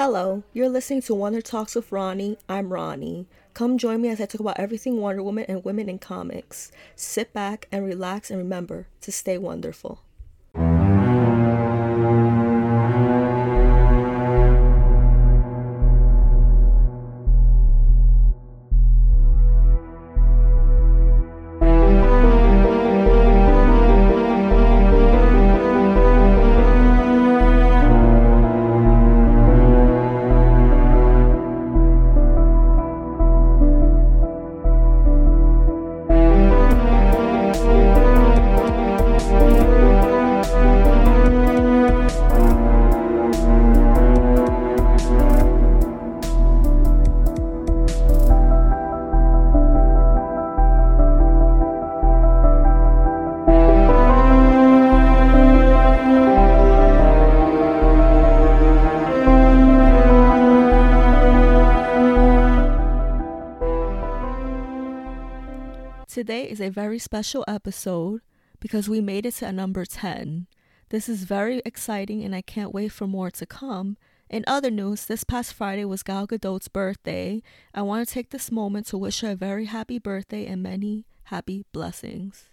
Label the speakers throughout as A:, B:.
A: Hello, you're listening to Wonder Talks with Roni. I'm Roni. Come join me as I talk about everything Wonder Woman and women in comics. Sit back and relax and remember to stay wonderful. Today is a very special episode because we made it to number 10. This is very exciting and I can't wait for more to come. In other news, this past Friday was Gal Gadot's birthday. I want to take this moment to wish her a very happy birthday and many happy blessings.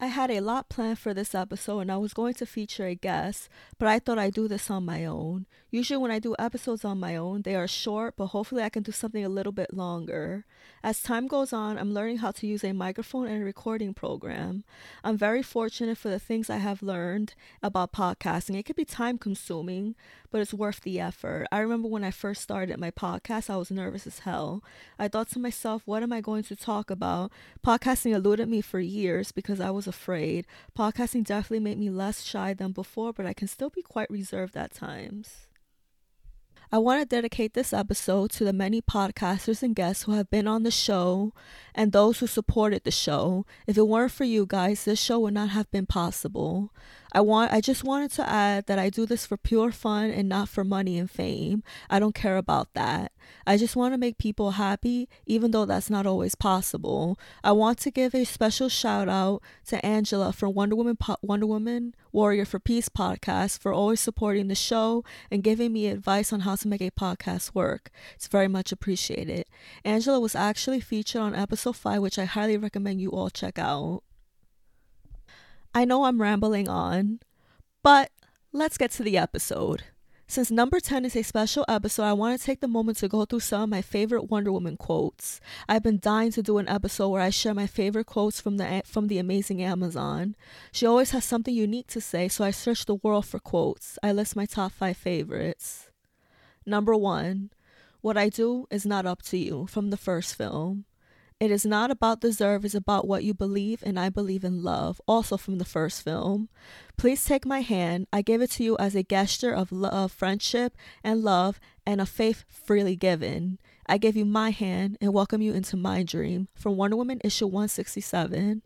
A: I had a lot planned for this episode and I was going to feature a guest, but I thought I'd do this on my own. Usually, when I do episodes on my own, they are short, but hopefully, I can do something a little bit longer. As time goes on, I'm learning how to use a microphone and a recording program. I'm very fortunate for the things I have learned about podcasting. It could be time consuming, but it's worth the effort. I remember when I first started my podcast, I was nervous as hell. I thought to myself, what am I going to talk about? Podcasting eluded me for years because I was afraid. Podcasting definitely made me less shy than before, but I can still be quite reserved at times. I want to dedicate this episode to the many podcasters and guests who have been on the show and those who supported the show. If it weren't for you guys, this show would not have been possible. I want I just wanted to add that I do this for pure fun and not for money and fame. I don't care about that. I just want to make people happy even though that's not always possible. I want to give a special shout out to Angela from Wonder Woman po- Wonder Woman Warrior for Peace podcast for always supporting the show and giving me advice on how to make a podcast work. It's very much appreciated. Angela was actually featured on episode 5 which I highly recommend you all check out. I know I'm rambling on, but let's get to the episode. Since number 10 is a special episode, I want to take the moment to go through some of my favorite Wonder Woman quotes. I've been dying to do an episode where I share my favorite quotes from the from the amazing Amazon. She always has something unique to say, so I search the world for quotes. I list my top 5 favorites. Number 1. What I do is not up to you from the first film. It is not about deserve, it's about what you believe, and I believe in love, also from the first film. Please take my hand. I give it to you as a gesture of love, friendship, and love, and a faith freely given. I give you my hand and welcome you into my dream. From Wonder Woman issue 167.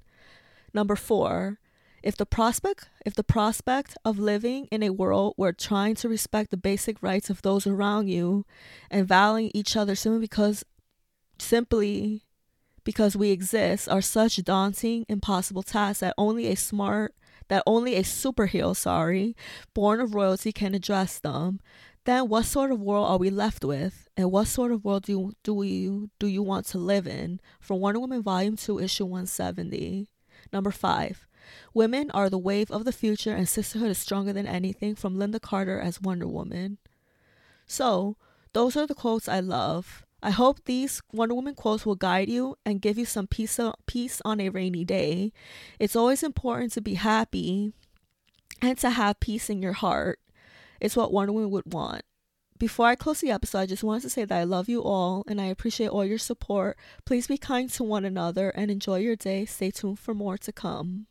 A: Number four, if the prospect if the prospect of living in a world where trying to respect the basic rights of those around you and valuing each other simply because simply because we exist are such daunting, impossible tasks that only a smart, that only a superhero, sorry, born of royalty can address them. Then what sort of world are we left with? And what sort of world do you, do we do you want to live in? From Wonder Woman Volume 2, Issue 170. Number 5. Women are the wave of the future and sisterhood is stronger than anything from Lynda Carter as Wonder Woman. So, those are the quotes I love. I hope these Wonder Woman quotes will guide you and give you some peace, peace on a rainy day. It's always important to be happy and to have peace in your heart. It's what Wonder Woman would want. Before I close the episode, I just wanted to say that I love you all and I appreciate all your support. Please be kind to one another and enjoy your day. Stay tuned for more to come.